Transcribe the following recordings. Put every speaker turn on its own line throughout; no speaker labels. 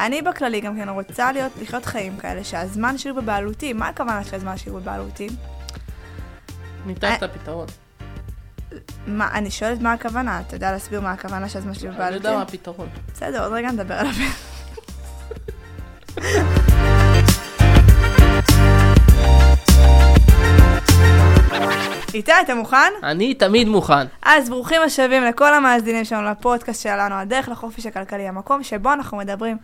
אני בכללי גם כן רוצה להיות, לחיות חיים כאלה, שהזמן שלי בבעלותי, מה הכוונה של הזמן שלי בבעלותי?
ניתן
אה,
את הפתרון.
מה, אני שואלת מה הכוונה, אתה יודע להסביר מה הכוונה שהזמן שלי
אני
בבעלותי?
יודע מה הפתרון.
בסדר, עוד רגע נדבר עליו. איתי, אתה מוכן?
אני תמיד מוכן.
אז ברוכים השבים לכל המאזינים שלנו לפודקאסט שלנו, הדרך לחופש הכלכלי, המקום שבו אנחנו מדברים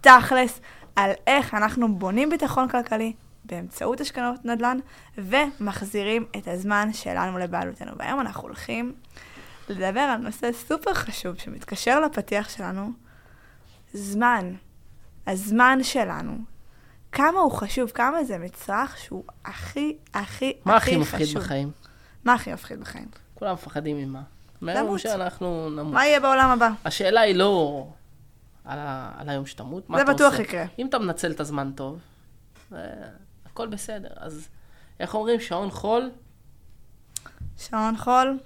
תכלס על איך אנחנו בונים ביטחון כלכלי באמצעות השקעות נדל"ן ומחזירים את הזמן שלנו לבעלותנו. והיום אנחנו הולכים לדבר על נושא סופר חשוב שמתקשר לפתיח שלנו, זמן. הזמן שלנו. כמה הוא חשוב, כמה זה מצרך שהוא הכי, הכי,
מה הכי
חשוב.
מפחיד בחיים?
מה הכי מפחיד בחיים?
כולם מפחדים ממה? מהיום. שאנחנו נמות.
מה יהיה בעולם הבא?
השאלה היא לא על, ה... על היום שתמות,
זה בטוח
עושה?
יקרה.
אם אתה מנצל את הזמן טוב, זה... הכל בסדר. אז איך אומרים? שעון חול?
שעון חול,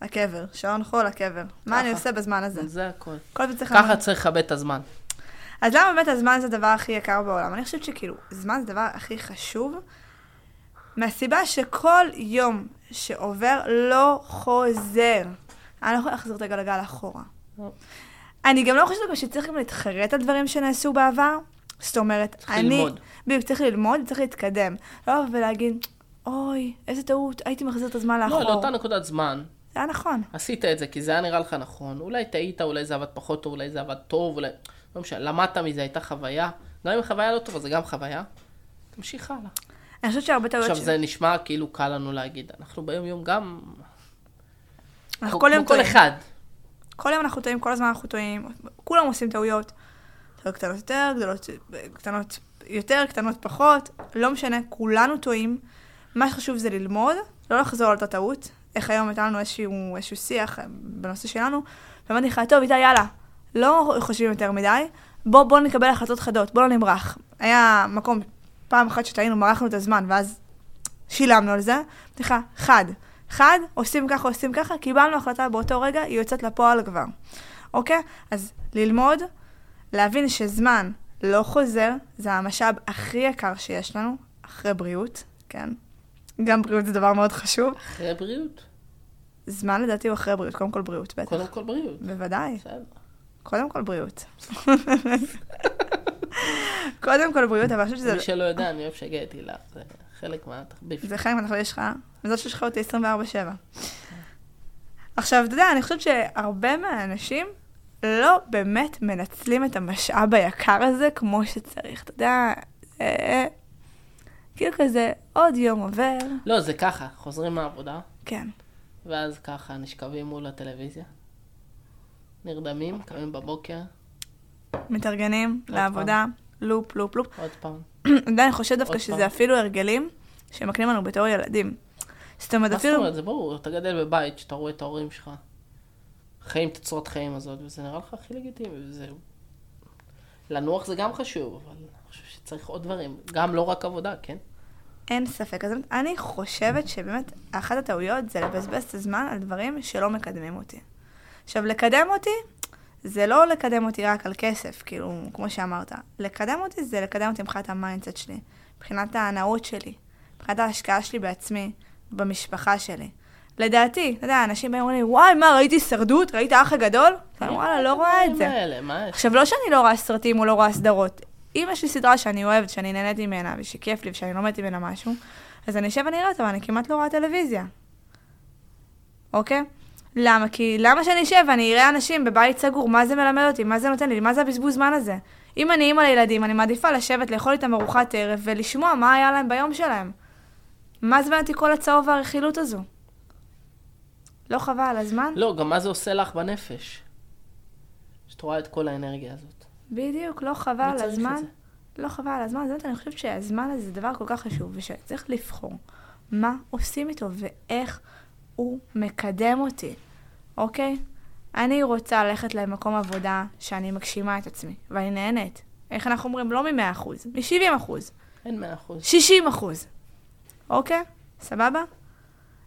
הקבר. שעון חול, הקבר. מה אני
ככה.
עושה בזמן הזה?
זה הכל.
כל זה צריך...
ככה. צריך לכבד את הזמן.
אז למה באמת הזמן זה הדבר הכי יקר בעולם? אני חושבת שכאילו, זמן זה הדבר הכי חשוב, מהסיבה שכל יום שעובר לא חוזר. אני לא יכולה להחזיר את הגלגל אחורה. אני גם לא חושבת שצריך גם להתחרט על דברים שנעשו בעבר. זאת אומרת,
צריך
אני...
ללמוד.
בדיוק, צריך ללמוד, צריך להתקדם. לא ולהגיד, אוי, איזה טעות, הייתי מחזיר את הזמן לאחור.
לא, לאותה נקודת זמן,
זה היה נכון.
עשית את זה כי זה היה נראה לך נכון. אולי טעית, אולי זה עבד פחות טוב, אולי זה עבד טוב, אולי... לא משנה, למדת מזה, הייתה חוויה. גם אם החוויה לא טובה, זה גם חוויה. תמשיך הלאה.
אני חושבת שהרבה טעויות...
עכשיו,
ש-
זה נשמע כאילו קל לנו להגיד. אנחנו ביום-יום גם...
אנחנו כל יום
כל
טועים.
אחד.
כל יום אנחנו טועים, כל הזמן אנחנו טועים. כולם עושים טעויות. טעויות קטנות יותר, גדולות, קטנות יותר, קטנות פחות. לא משנה, כולנו טועים. מה שחשוב זה ללמוד, לא לחזור על אותה טעות. איך היום הייתה לנו איזשהו, איזשהו שיח אה, בנושא שלנו, ואמרתי לך, טוב, איתי, יאללה, לא חושבים יותר מדי, בוא, בוא נקבל החלטות חדות, בוא לא נמרח. היה מקום, פעם אחת שטעינו, מרחנו את הזמן, ואז שילמנו על זה. אמרתי לך, חד, חד, עושים ככה, עושים ככה, קיבלנו החלטה באותו רגע, היא יוצאת לפועל כבר. אוקיי? אז ללמוד, להבין שזמן לא חוזר, זה המשאב הכי יקר שיש לנו, אחרי בריאות, כן? גם בריאות זה דבר מאוד חשוב.
אחרי בריאות.
זמן לדעתי הוא אחרי בריאות, קודם כל בריאות, בטח.
קודם כל בריאות.
בוודאי,
בסדר.
קודם כל בריאות. קודם כל בריאות, אבל אני חושבת שזה
מי שלא יודע, אני אוהב שיגיע איתי לך. חלק מהתחביב.
זה חלק מהתחביב שלך, וזאת שיש לך אותי 24/7. עכשיו, אתה יודע, אני חושבת שהרבה מהאנשים לא באמת מנצלים את המשאב היקר הזה כמו שצריך. אתה יודע, זה כאילו כזה, עוד יום עובר,
לא, זה ככה, חוזרים מהעבודה,
כן.
ואז ככה נשכבים מול הטלוויזיה. נרדמים, קמים בבוקר,
מתארגנים לעבודה, לופ, לופ, לופ.
עוד פעם.
אני חושבת דווקא שזה. אפילו הרגלים שמקנים לנו בתור ילדים. זאת אומרת,
מה זאת
אפילו...
אומרת? זה ברור, אתה גדל בבית, שאתה רואה את ההורים שלך, חיים את הצורת חיים הזאת, וזה נראה לך הכי לגיטימי, וזה... לנוח זה גם חשוב, אבל אני חושב שצריך עוד דברים, גם לא רק עבודה, כן?
אין ספק. אז אני חושבת שבאמת אחת הטעויות זה לבזבז את הזמן על דברים שלא מקדמים אותי. עכשיו, לקדם אותי זה לא לקדם אותי רק על כסף, כאילו, כמו שאמרת. לקדם אותי זה לקדם אותי מבחינת ה mindset שלי, מבחינת ההנאות שלי, מבחינת ההשקעה שלי בעצמי, במשפחה שלי. לדעתי, אתה יודע, אנשים באים ואומרים לי, וואי, מה, ראיתי הישרדות? ראית האח הגדול? אני וואלה, לא רואה את זה. עכשיו, לא שאני לא רואה סרטים או לא רואה סדרות. אם יש לי סדרה שאני אוהבת, שאני נהנית ממנה, ושכיף לי, ושאני לומדת ממנה משהו, אז אני אשב ואני אראה אותה, אבל אני כמעט לא רואה טלוויזיה. אוקיי? למה? כי למה שאני אשב ואני אראה אנשים בבית סגור, מה זה מלמד אותי? מה זה נותן לי? מה זה הבזבוז זמן הזה? אם אני אימא לילדים, אני מעדיפה לשבת, לאכול איתם ארוחת ערב, ולשמוע מה היה להם ביום שלהם. מה זה אותי כל הצהוב והרכילות הזו? לא חבל על הזמן?
לא, גם מה זה עושה לך בנפש? שאת רואה את כל האנרגיה הזאת.
בדיוק, לא חבל
מי
על הזמן. לא חבל על הזמן, זאת אני חושבת שהזמן הזה זה דבר כל כך חשוב, ושצריך לבחור מה עושים איתו ואיך הוא מקדם אותי, אוקיי? אני רוצה ללכת למקום עבודה שאני מגשימה את עצמי, ואני נהנית. איך אנחנו אומרים? לא מ-100%, מ-70%,
אין מאה אחוז.
60%, אוקיי? סבבה?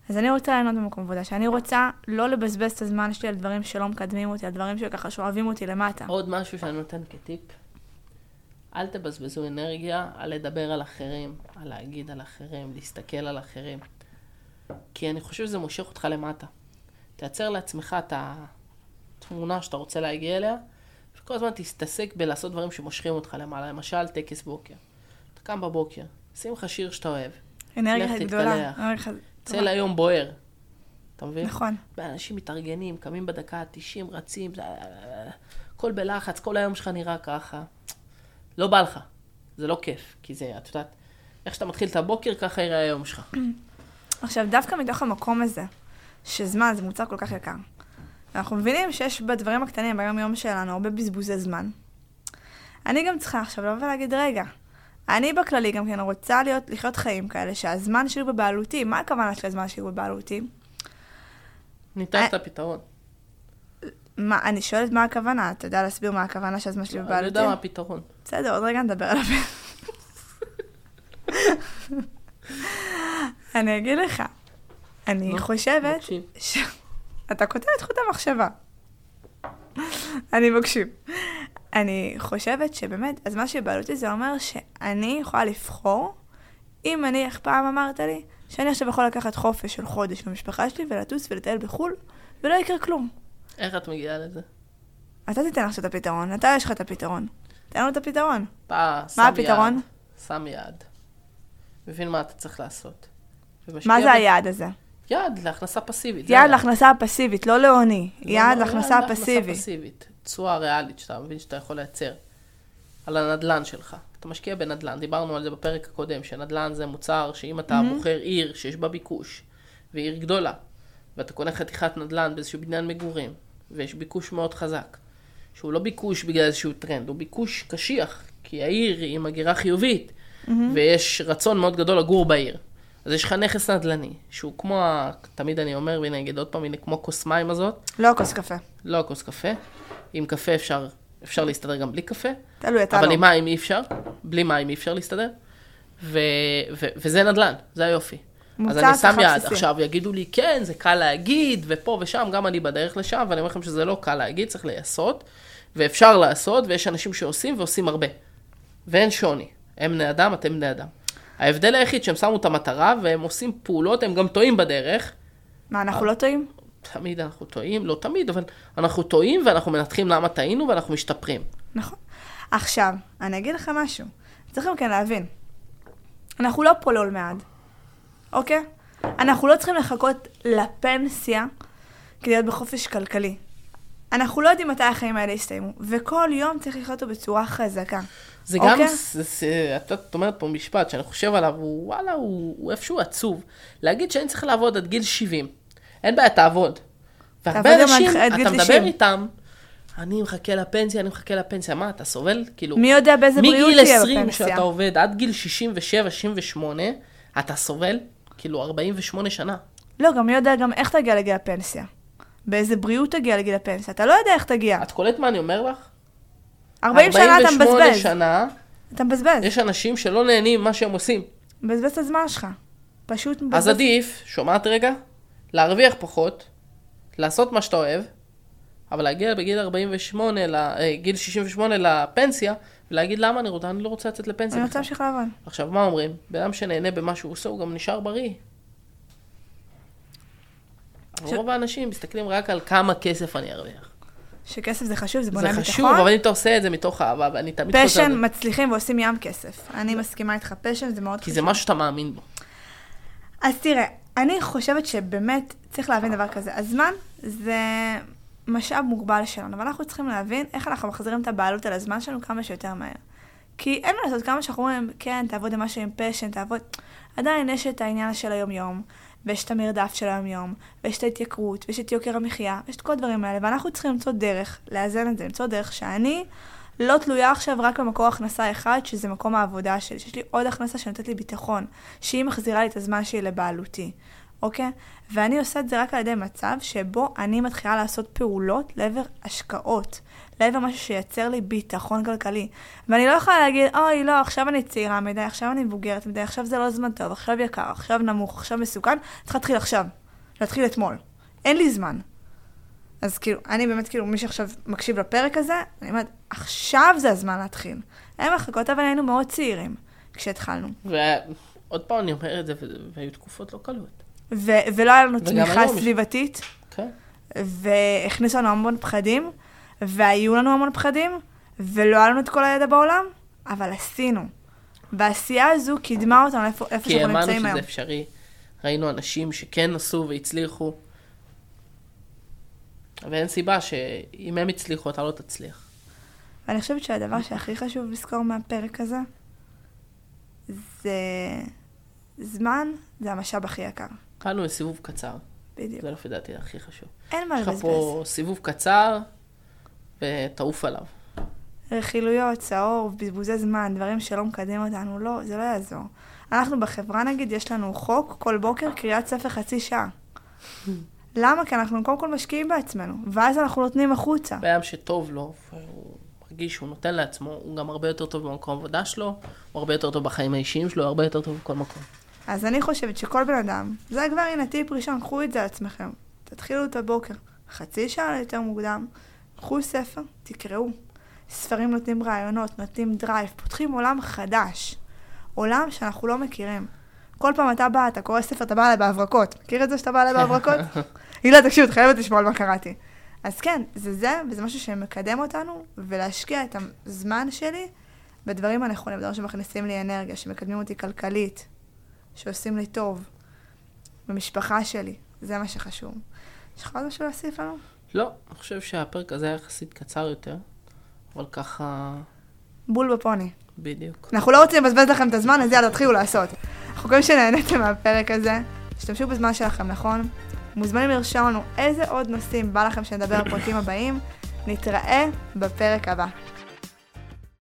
אז אני רוצה ליהנות במקום עבודה, שאני רוצה לא לבזבז את הזמן שלי על דברים שלא מקדמים אותי, על דברים שככה שואבים אותי למטה.
עוד משהו שאני נותן כטיפ, אל תבזבזו אנרגיה על לדבר על אחרים, על להגיד על אחרים, להסתכל על אחרים. כי אני חושב שזה מושך אותך למטה. תייצר לעצמך את התמונה שאתה רוצה להגיע אליה, וכל הזמן תתעסק בלעשות דברים שמושכים אותך למעלה. למשל, טקס בוקר. אתה קם בבוקר, שים לך שיר שאתה אוהב.
אנרגיה גדולה.
צא ליום בוער. אתה מבין?
נכון.
ואנשים מתארגנים, קמים בדקה ה-90, רצים, הכל בלחץ, כל היום שלך נראה ככה. לא בא לך. זה לא כיף, כי זה, את יודעת, איך שאתה מתחיל את הבוקר, ככה יראה היום שלך.
עכשיו, דווקא מתוך המקום הזה, שזמן זה מוצר כל כך יקר, אנחנו מבינים שיש בדברים הקטנים ביום יום שלנו הרבה בזבוזי זמן. אני גם צריכה עכשיו לבוא ולהגיד, רגע, אני בכללי גם כן רוצה להיות, לחיות חיים כאלה, שהזמן שלי בבעלותי, מה הכוונה של הזמן שלי בבעלותי?
ניתן
אה,
את הפתרון.
מה, אני שואלת מה הכוונה, אתה יודע להסביר מה הכוונה שהזמן שלי
אני
בבעלותי?
יודע מה הפתרון.
בסדר, עוד רגע נדבר עליו. אני אגיד לך, אני חושבת. ש... אתה קוטע את חוט המחשבה. אני מקשיב. אני חושבת שבאמת, אז מה שבעלותי זה אומר שאני יכולה לבחור, אם אני, איך פעם אמרת לי, שאני עכשיו יכולה לקחת חופש של חודש במשפחה שלי ולטוס ולטייל בחו"ל, ולא יקרה כלום.
איך את מגיעה לזה?
אתה תיתן עכשיו את הפתרון, אתה יש לך את הפתרון. תן לנו את הפתרון.
אתה שם
מה הפתרון?
יעד. שם יעד. מבין מה אתה צריך לעשות.
מה זה
ב-
היעד הזה?
יעד להכנסה פסיבית.
יעד. להכנסה פסיבית, לא לעוני.
לא,
יעד
לא,
להכנסה פסיבית.
פסיבית. תשואה ריאלית שאתה מבין שאתה יכול לייצר. על הנדלן שלך. אתה משקיע בנדלן, דיברנו על זה בפרק הקודם, שנדלן זה מוצר שאם אתה בוחר עיר שיש בה ביקוש, ועיר גדולה, ואתה קונה חתיכת נדלן באיזשהו בניין מגורים, ויש ביקוש מאוד חזק, שהוא לא ביקוש בגלל איזשהו טרנד, הוא ביקוש קשיח, כי העיר היא עם הגירה חיובית, ויש רצון מאוד גדול לגור בעיר. אז יש לך נכס נדל"ני, שהוא כמו, תמיד אני אומר, והנה אני אגיד עוד פעם, הנה כמו כוס מים הזאת,
לא כוס קפה.
לא כוס קפה. עם קפה אפשר, אפשר להסתדר גם בלי קפה,
תלוי, אתה
אבל
לא.
עם מים אי אפשר, בלי מים אי אפשר להסתדר. ו, ו, וזה נדל"ן, זה היופי. אז אני שם יד,
בסיסי.
עכשיו יגידו לי, כן, זה קל להגיד, ופה ושם, גם אני בדרך לשם, ואני אומר לכם שזה לא קל להגיד, צריך לעשות, ואפשר לעשות, ויש אנשים שעושים ועושים הרבה. ואין שוני. הם בני אדם, אתם בני אדם. ההבדל היחיד שהם שמו את המטרה, והם עושים פעולות, הם גם טועים בדרך,
מה, אנחנו לא טועים?
תמיד אנחנו טועים, לא תמיד, אבל אנחנו טועים ואנחנו מנתחים למה טעינו ואנחנו משתפרים.
נכון. עכשיו, אני אגיד לך משהו. צריך גם כן להבין. אנחנו לא פה לעולמי עד, אוקיי? אנחנו לא צריכים לחכות לפנסיה כדי להיות בחופש כלכלי. אנחנו לא יודעים מתי החיים האלה יסתיימו, וכל יום צריך לחיות אותו בצורה חזקה.
זה גם,
אוקיי.
את אומרת פה משפט שאני חושב עליו, הוא וואלה, הוא, הוא איפשהו עצוב. להגיד שאני צריך לעבוד עד גיל 70. אין בעיה, תעבוד. והרבה אנשים, אתה מדבר
90.
איתם, אני מחכה לפנסיה, אני מחכה לפנסיה. מה, אתה סובל? כאילו,
מי יודע באיזה בריאות
מגיל
תהיה
20
בפנסיה.
שאתה עובד עד גיל 67, 68, אתה סובל? כאילו 48 שנה.
לא, גם מי יודע גם איך תגיע לגיל הפנסיה. באיזה בריאות תגיע לגיל הפנסיה. אתה לא יודע איך תגיע.
את קולט מה אני אומר לך?
40 שנה אתה
48
מבזבז.
שנה,
אתה מבזבז.
יש אנשים שלא נהנים ממה שהם עושים.
מבזבז את הזמן שלך. פשוט מבזבז.
אז עדיף, שומעת רגע? להרוויח פחות, לעשות מה שאתה אוהב, אבל להגיע בגיל 48, ל- אה, גיל 68 לפנסיה, ולהגיד למה אני רוצה, אני לא רוצה לצאת לפנסיה.
אני רוצה
בכלל."
להמשיך לעבוד.
עכשיו, מה אומרים? בן אדם שנהנה במה שהוא עושה, הוא גם נשאר בריא.
ש-
רוב האנשים מסתכלים רק על כמה כסף אני ארוויח.
שכסף זה חשוב, זה
זה
בונה ביטחון.
חשוב, אבל אם אתה עושה את זה מתוך אהבה, ואני תמיד חוזר
פשן מצליחים ועושים ים כסף. אני מסכימה איתך, פשן זה מאוד
כי
חשוב.
זה משהו שאתה מאמין בו.
אז תראה, אני חושבת שבאמת צריך להבין דבר כזה. הזמן זה משאב מוגבל שלנו, אבל אנחנו צריכים להבין איך אנחנו מחזירים את הבעלות על הזמן שלנו כמה שיותר מהר. כי אין מה לעשות, כמה שאנחנו אומרים, כן, תעבוד עם משהו עם פשן, תעבוד... עדיין יש את העניין של היום-יום, ויש את המרדף של היום-יום, ויש את ההתייקרות, ויש את יוקר המחיה, ויש את כל הדברים האלה, ואנחנו צריכים למצוא דרך לאזן את זה, למצוא דרך שאני לא תלויה עכשיו רק במקור הכנסה אחד, שזה מקום העבודה שלי, שיש לי עוד הכנסה שנותנת לי ביטחון, שהיא מחזירה לי את הזמן שלי לבעלותי, אוקיי? ואני עושה את זה רק על ידי מצב שבו אני מתחילה לעשות פעולות לעבר השקעות, לעבר משהו שייצר לי ביטחון כלכלי. ואני לא יכולה להגיד, אוי, לא, עכשיו אני צעירה מדי, עכשיו אני מבוגרת מדי, עכשיו זה לא זמן טוב, עכשיו יקר, עכשיו נמוך, עכשיו מסוכן, צריך להתחיל עכשיו. להתחיל אתמול. אין לי זמן. אז כאילו, אני באמת, כאילו, מי שעכשיו מקשיב לפרק הזה, אני אומרת, עכשיו זה הזמן להתחיל. אין מחלקות, אבל היינו מאוד צעירים כשהתחלנו.
ועוד פעם אני אומר את זה, והיו תקופות לא קלות.
ו- ולא היה לנו תמיכה
היום
סביבתית,
כן.
והכניסו לנו המון פחדים, והיו לנו המון פחדים, ולא היה לנו את כל הידע בעולם, אבל עשינו. והעשייה הזו קידמה אותנו איפה, איפה
כי
שאנחנו
האמנו
נמצאים
שזה
היום.
אפשרי. ראינו אנשים שכן עשו והצליחו. ואין סיבה שאם הם הצליחו, אתה לא תצליח.
ואני חושבת שהדבר שהכי חשוב לזכור מהפרק הזה, זה זמן, זה המשאב הכי יקר.
באנו לסיבוב קצר.
בדיוק.
זה לפי דעתי הכי חשוב.
אין מה
יש לך
לבזבז.
פה סיבוב קצר, ותעוף עליו.
רכילויות, צהור, בזבוזי זמן, דברים שלא מקדמים אותנו, לא, זה לא יעזור. אנחנו בחברה נגיד, יש לנו חוק כל בוקר קריאת ספר חצי שעה. למה? כי אנחנו קודם כל משקיעים בעצמנו, ואז אנחנו נותנים החוצה.
אדם שטוב לו, והוא מרגיש שהוא נותן לעצמו, הוא גם הרבה יותר טוב במקום העבודה שלו, הוא הרבה יותר טוב בחיים האישיים שלו, הוא הרבה יותר טוב בכל מקום.
אז אני חושבת שכל בן אדם, זה כבר הנה טיפ ראשון, קחו את זה על עצמכם. תתחילו את הבוקר, חצי שעה יותר מוקדם, קחו ספר, תקראו. ספרים נותנים רעיונות, נותנים drive, פותחים עולם חדש. עולם שאנחנו לא מכירים. כל פעם אתה בא, אתה קורא ספר, אתה בא אליי בהברקות. מכיר את זה שאתה בא אליי בהברקות? הילה, תקשיב, את חייבת לשמוע על מה קראתי. אז כן, זה זה, וזה משהו שמקדם אותנו, ולהשקיע את הזמן שלי בדברים הנכונים, בדברים שמכניסים לי אנרגיה, שמקדמים אותי כלכלית, שעושים לי טוב, במשפחה שלי, זה מה שחשוב. יש לך עוד משהו להוסיף לנו?
לא, אני חושב שהפרק הזה היה יחסית קצר יותר, אבל ככה,
בול בפוני.
בדיוק.
אנחנו לא רוצים לבזבז לכם את הזמן, אז יאללה, תתחילו לעשות. אנחנו מקווים שנהניתם מהפרק הזה, תשתמשו בזמן שלכם נכון. מוזמנים לרשום לנו איזה עוד נושאים בא לכם שנדבר בפרקים הבאים. נתראה בפרק הבא.